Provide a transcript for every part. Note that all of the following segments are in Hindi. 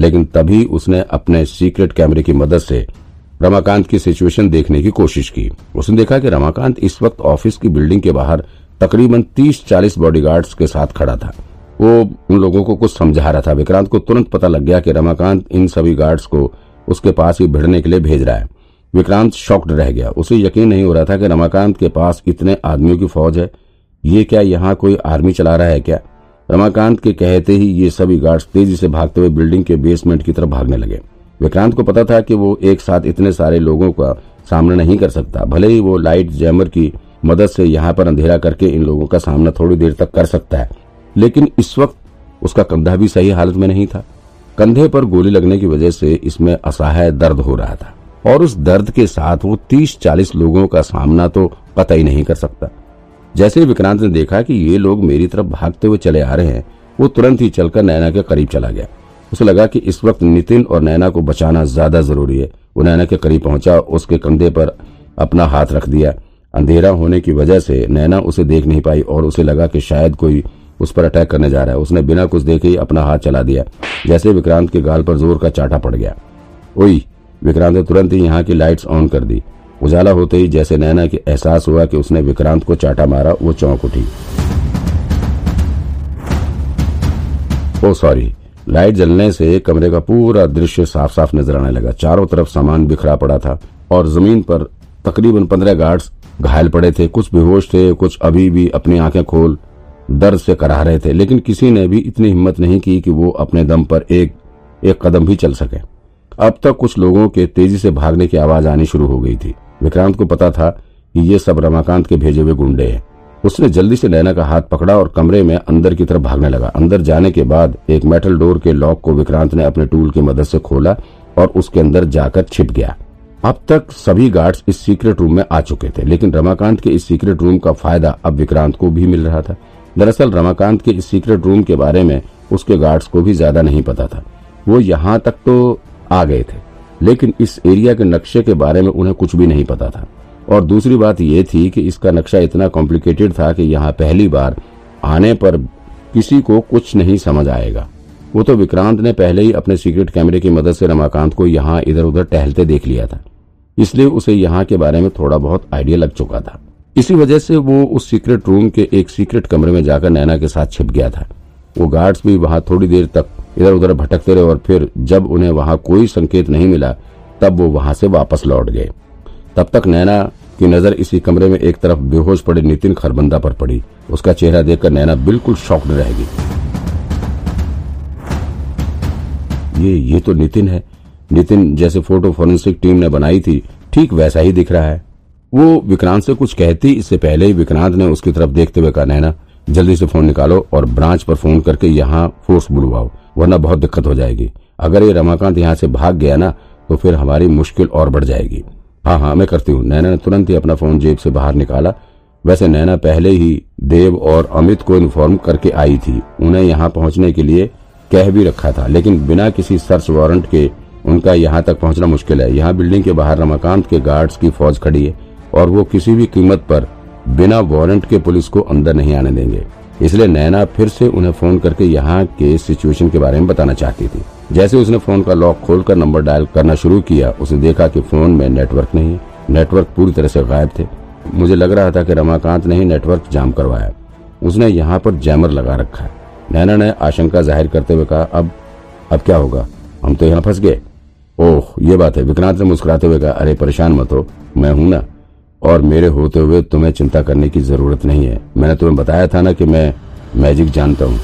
लेकिन तभी उसने अपने सीक्रेट कैमरे की मदद से रमाकांत की सिचुएशन देखने की कोशिश की। उसने देखा कि रमाकांत इस वक्त ऑफ़िस की बिल्डिंग के बाहर तकरीबन 30-40 बॉडीगार्ड्स के साथ खड़ा था। वो उन लोगों को कुछ समझा रहा था। विक्रांत को तुरंत पता लग गया कि रमाकांत इन सभी गार्ड्स को उसके पास ही भिड़ने के लिए भेज रहा है। विक्रांत शॉक्ड रह गया। उसे यकीन नहीं हो रहा था कि रमाकांत के पास इतने आदमियों की फौज है। ये क्या यहाँ कोई आर्मी चला रहा है क्या? रमाकांत के कहते ही ये सभी गार्ड्स तेज़ी से भागते हुए बिल्डिंग के बेसमेंट की तरफ़ भागने लगे। विक्रांत को पता था कि वो एक साथ इतने सारे लोगों का सामना नहीं कर सकता। भले ही वो लाइट जैमर की मदद से यहाँ पर अंधेरा करके इन लोगों का सामना थोड़ी देर तक कर सकता है, लेकिन इस वक्त उसका कंधा भी सही हालत में नहीं था। कंधे पर गोली लगने की वजह से इसमें असहाय दर्द हो रहा था, और उस दर्द के साथ वो तीस चालीस लोगों का सामना तो पता ही नहीं कर सकता। जैसे ही विक्रांत ने देखा कि ये लोग मेरी तरफ़ भागते हुए चले आ रहे हैं, वो तुरंत ही चलकर नैना के करीब चला गया। उसे लगा कि इस वक्त नितिन और नैना को बचाना ज़्यादा ज़रूरी है। वो नैना के करीब पहुँचा उसके कंधे पर अपना हाथ रख दिया। अंधेरा होने की वजह से नैना उसे देख नहीं पाई और उसे लगा कि शायद कोई उस पर अटैक करने जा रहा है। उसने बिना कुछ देखे ही अपना हाथ चला दिया। जैसे विक्रांत के गाल पर ज़ोर का चाटा पड़ गया। ओई, विक्रांत ने तुरंत ही यहाँ की लाइट्स ऑन कर दी। उजाला होते ही जैसे नैना के एहसास हुआ कि उसने विक्रांत को चाटा मारा, वो चौंक उठी। ओ, सॉरी। लाइट जलने से कमरे का पूरा दृश्य साफ़ साफ़ नज़र आने लगा। चारों तरफ़ सामान बिखरा पड़ा था और ज़मीन पर तकरीबन पंद्रह गार्ड्स घायल पड़े थे। कुछ बेहोश थे, कुछ अभी भी अपनी आँखें खोल दर्द से करा रहे थे। लेकिन किसी ने भी इतनी हिम्मत नहीं की कि वो अपने दम पर एक एक कदम भी चल सके। अब तक कुछ लोगों के तेज़ी से भागने की आवाज़ आनी शुरू हो गई थी। विक्रांत को पता था कि ये सब रमाकांत के भेजे हुए गुंडे हैं। उसने जल्दी से नैना का हाथ पकड़ा और कमरे में अंदर की तरफ़ भागने लगा। अंदर जाने के बाद एक मेटल डोर के लॉक को विक्रांत ने अपने टूल की मदद से खोला और उसके अंदर जाकर छिप गया। अब तक सभी गार्ड्स इस सीक्रेट रूम में आ चुके थे, लेकिन रमाकांत के इस सीक्रेट रूम का फ़ायदा अब विक्रांत को भी मिल रहा था। दरअसल रमाकांत के इस सीक्रेट रूम के बारे में उसके गार्ड्स को भी ज़्यादा नहीं पता था। वो यहाँ तक तो आ गए थे। लेकिन इस एरिया के नक्शे के बारे में उन्हें कुछ भी नहीं पता था। और दूसरी बात यह थी कि इसका नक्शा इतना कॉम्प्लिकेटेड था कि यहाँ पहली बार आने पर किसी को कुछ नहीं समझ आएगा। वो तो विक्रांत ने पहले ही अपने सीक्रेट कैमरे की मदद से रमाकांत को यहाँ इधर उधर टहलते देख लिया था। इसलिए उसे यहाँ के बारे में थोड़ा बहुत आइडिया लग चुका था। इसी वजह से वो उस सीक्रेट रूम के एक सीक्रेट कमरे में जाकर नैना के साथ छिप गया था। वो गार्ड्स भी वहाँ थोड़ी देर तक इधर उधर भटकते रहे और फिर जब उन्हें वहाँ कोई संकेत नहीं मिला, तब वो वहाँ से वापस लौट गए। तब तक नैना की नज़र इसी कमरे में एक तरफ़ बेहोश पड़े नितिन खरबंदा पर पड़ी। उसका चेहरा देखकर नैना बिल्कुल शॉक्ड रह गई। ये ये तो नितिन है। नितिन जैसे फ़ोटो फोरेंसिक टीम ने बनाई थी, ठीक वैसा ही दिख रहा है। वो विक्रांत से कुछ कहती, इससे पहले ही विक्रांत ने उसकी तरफ़ देखते हुए कहा, नैना जल्दी से फ़ोन निकालो और ब्रांच पर फ़ोन करके यहाँ फोर्स बुलवाओ, वरना बहुत दिक्कत हो जाएगी। अगर ये रमाकांत यहाँ से भाग गया ना तो फिर हमारी मुश्किल और बढ़ जाएगी। हाँ हाँ मैं करती हूँ। नैना ने तुरंत ही अपना फ़ोन जेब से बाहर निकाला। वैसे नैना पहले ही देव और अमित को इन्फॉर्म करके आई थी। उन्हें यहाँ पहुँचने के लिए कह भी रखा था, लेकिन बिना किसी सर्च वारंट के उनका यहाँ तक पहुँचना मुश्किल है। यहाँ बिल्डिंग के बाहर रमाकांत के गार्ड्स की फौज खड़ी है और वो किसी भी कीमत पर बिना वारंट के पुलिस को अंदर नहीं आने देंगे। इसलिए नैना फिर से उन्हें फ़ोन करके यहाँ के सिचुएशन के बारे में बताना चाहती थी। जैसे उसने फ़ोन का लॉक खोलकर नंबर डायल करना शुरू किया, उसने देखा कि फ़ोन में नेटवर्क नहीं नेटवर्क पूरी तरह से गायब थे। मुझे लग रहा था कि रमाकांत ने ही नेटवर्क जाम करवाया। उसने यहाँ पर जैमर लगा रखा है। नैना ने आशंका ज़ाहिर करते हुए कहा, अब अब क्या होगा? हम तो यहाँ फंस गए। ओह, ये बात है। विक्रांत ने मुस्कुराते हुए कहा, अरे, परेशान मत हो। मैं हूँ ना। और मेरे होते हुए तुम्हें चिंता करने की ज़रूरत नहीं है। मैंने तुम्हें बताया था ना कि मैं मैजिक जानता हूँ।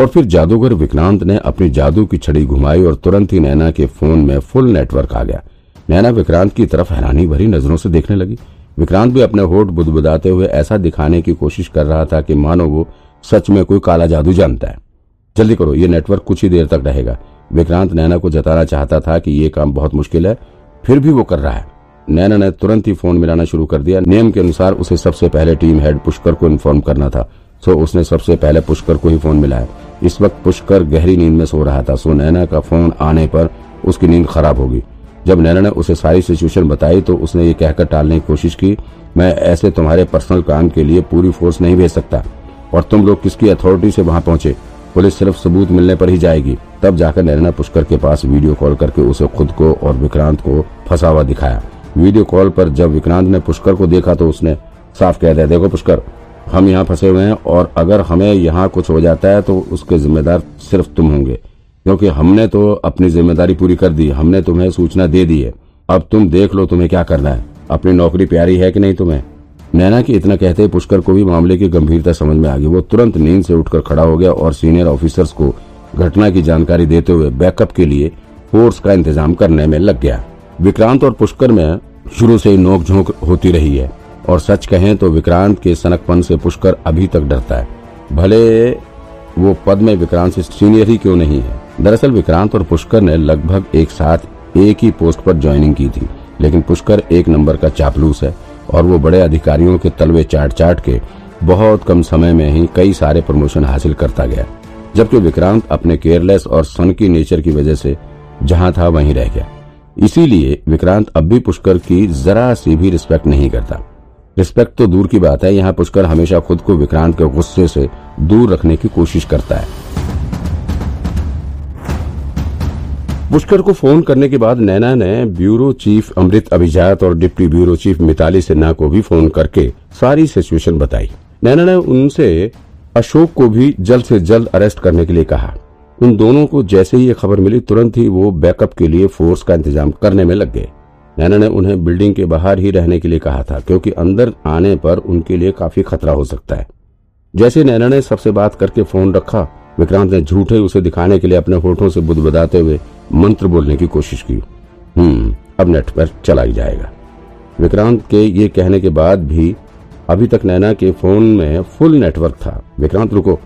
और फिर जादूगर विक्रांत ने अपनी जादू की छड़ी घुमाई और तुरंत ही नैना के फ़ोन में फुल नेटवर्क आ गया। नैना विक्रांत की तरफ़ हैरानी भरी नज़रों से देखने लगी। विक्रांत भी अपने होठ बुदबुदाते हुए ऐसा दिखाने की कोशिश कर रहा था कि मानो वो सच में कोई काला जादू जानता है। जल्दी करो, ये नेटवर्क कुछ ही देर तक रहेगा। विक्रांत नैना को जताना चाहता था कि ये काम बहुत मुश्किल है फिर भी वो कर रहा है। नैना ने तुरंत ही फ़ोन मिलाना शुरू कर दिया। नियम के अनुसार उसे सबसे पहले टीम हेड पुष्कर को इन्फॉर्म करना था। सो उसने सबसे पहले पुष्कर को ही फ़ोन मिलाया। इस वक्त पुष्कर गहरी नींद में सो रहा था। सो नैना का फ़ोन आने पर उसकी नींद खराब होगी। जब नैना ने उसे सारी सिचुएशन बताई तो उसने ये कहकर टालने की कोशिश की, मैं ऐसे तुम्हारे पर्सनल काम के लिए पूरी फोर्स नहीं भेज सकता। और तुम लोग किसकी अथॉरिटी से वहाँ पहुँचे? पुलिस सिर्फ़ सबूत मिलने पर ही जाएगी। तब जाकर नैना पुष्कर के पास वीडियो कॉल करके उसे खुद को और विक्रांत को फंसा हुआ दिखाया। वीडियो कॉल पर जब विक्रांत ने पुष्कर को देखा तो उसने साफ़ कह दिया, देखो पुष्कर, हम यहाँ फंसे हुए हैं और अगर हमें यहाँ कुछ हो जाता है तो उसके जिम्मेदार सिर्फ़ तुम होंगे। क्योंकि हमने तो अपनी ज़िम्मेदारी पूरी कर दी, हमने तुम्हें सूचना दे दी है। अब तुम देख लो तुम्हें क्या करना है। अपनी नौकरी प्यारी है कि नहीं तुम्हें? नैना की इतना कहते ही, पुष्कर को भी मामले की गंभीरता समझ में आ गई। वो तुरंत नींद से उठकर खड़ा हो गया और सीनियर ऑफिसर्स को घटना की जानकारी देते हुए बैकअप के लिए फोर्स का इंतज़ाम करने में लग गया। विक्रांत और पुष्कर में शुरू से ही नोकझोंक होती रही है और सच कहें तो विक्रांत के सनकपन से पुष्कर अभी तक डरता है। भले वो पद में विक्रांत से सीनियर ही क्यों नहीं है। दरअसल विक्रांत और पुष्कर ने लगभग एक साथ एक ही पोस्ट पर ज्वाइनिंग की थी, लेकिन पुष्कर एक नंबर का चापलूस है। और वो बड़े अधिकारियों के तलवे चाट चाट के बहुत कम समय में ही कई सारे प्रमोशन हासिल करता गया, जबकि विक्रांत अपने केयरलेस और सन की नेचर की वजह से जहाँ था वहीं रह गया। इसीलिए विक्रांत अब भी पुष्कर की जरा सी भी रिस्पेक्ट नहीं करता। रिस्पेक्ट तो दूर की बात है, यहाँ पुष्कर हमेशा खुद को विक्रांत के गुस्से से दूर रखने की कोशिश करता है। पुष्कर को फ़ोन करने के बाद नैना ने ब्यूरो चीफ अमृत अभिजात और deputy bureau chief Mitali Sinha को भी फ़ोन करके सारी सिचुएशन बताई। नैना ने उनसे अशोक को भी जल्द से जल्द अरेस्ट करने के लिए कहा। उन दोनों को जैसे ही ये खबर मिली, तुरंत ही वो बैकअप के लिए फोर्स का इंतज़ाम करने में लग गए। नैना ने उन्हें बिल्डिंग के बाहर ही रहने के लिए कहा था, क्योंकि अंदर आने पर उनके लिए काफ़ी खतरा हो सकता है। जैसे नैना ने सबसे बात करके फ़ोन रखा, विक्रांत ने झूठे उसे दिखाने के लिए अपने होठों से बुदबुदाते हुए मंत्र बोलने की कोशिश की। हम्म अब नेट पर चला ही जाएगा। विक्रांत के ये कहने के बाद भी अभी तक नैना के फ़ोन में फुल नेटवर्क था। विक्रांत, रुको।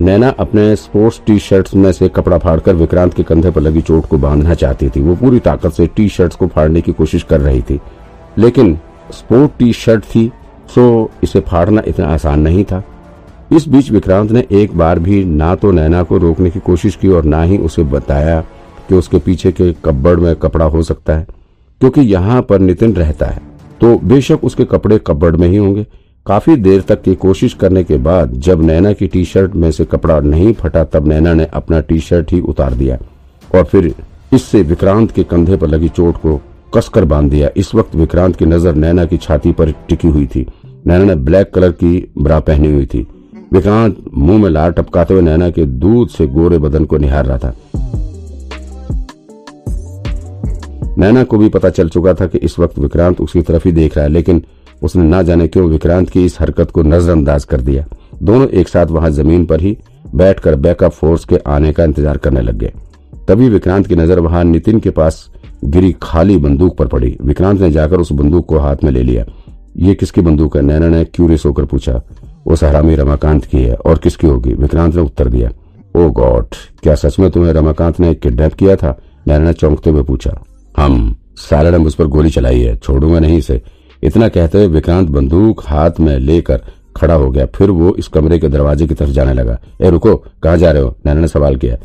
नैना अपने स्पोर्ट्स टी शर्ट्स में से कपड़ा फाड़कर विक्रांत के कंधे पर लगी चोट को बांधना चाहती थी। वो पूरी ताकत से टी शर्ट्स को फाड़ने की कोशिश कर रही थी। लेकिन स्पोर्ट टी शर्ट थी सो इसे फाड़ना इतना आसान नहीं था। इस बीच विक्रांत ने एक बार भी ना तो नैना को रोकने की कोशिश की और ना ही उसे बताया कि उसके पीछे के कब्बड़ में कपड़ा हो सकता है, क्योंकि यहाँ पर नितिन रहता है। तो बेशक उसके कपड़े कब्बड़ में ही होंगे। काफ़ी देर तक की कोशिश करने के बाद जब नैना की टी शर्ट में से कपड़ा नहीं फटा, तब नैना ने अपना टी शर्ट ही उतार दिया और फिर इससे विक्रांत के कंधे पर लगी चोट को कसकर बाँध दिया। इस वक्त विक्रांत की नज़र नैना की छाती पर टिकी हुई थी। नैना ने ब्लैक कलर की ब्रा पहनी हुई थी। विक्रांत मुँह में लार टपकाते हुए नैना के दूध से गोरे बदन को निहार रहा था। नैना को भी पता चल चुका था कि इस वक्त विक्रांत उसकी तरफ़ ही देख रहा है, लेकिन उसने ना जाने क्यों विक्रांत की इस हरकत को नजरअंदाज कर दिया। दोनों एक साथ वहाँ ज़मीन पर ही बैठकर बैकअप फोर्स के आने का इंतज़ार करने लग गए। तभी विक्रांत की नज़र वहाँ नितिन के पास गिरी खाली बंदूक पर पड़ी। विक्रांत ने जाकर उस बंदूक को हाथ में ले लिया। ये किसकी बंदूक है? नैना ने क्यूरियस होकर पूछा। वो सहरामी रमाकांत की है, और किसकी होगी? विक्रांत ने उत्तर दिया। ओ गॉड, क्या सच में तुम्हें रमाकांत ने किडनैप किया था? नैना ने चौंकते हुए पूछा। हम साले ने मुझ पर गोली चलाई है, छोड़ूँगा नहीं इसे। इतना कहते हुए विक्रांत बंदूक हाथ में लेकर खड़ा हो गया। फिर वो इस कमरे के दरवाजे की तरफ़ जाने लगा। ए, रुको, कहाँ जा रहे हो? नैना ने सवाल किया।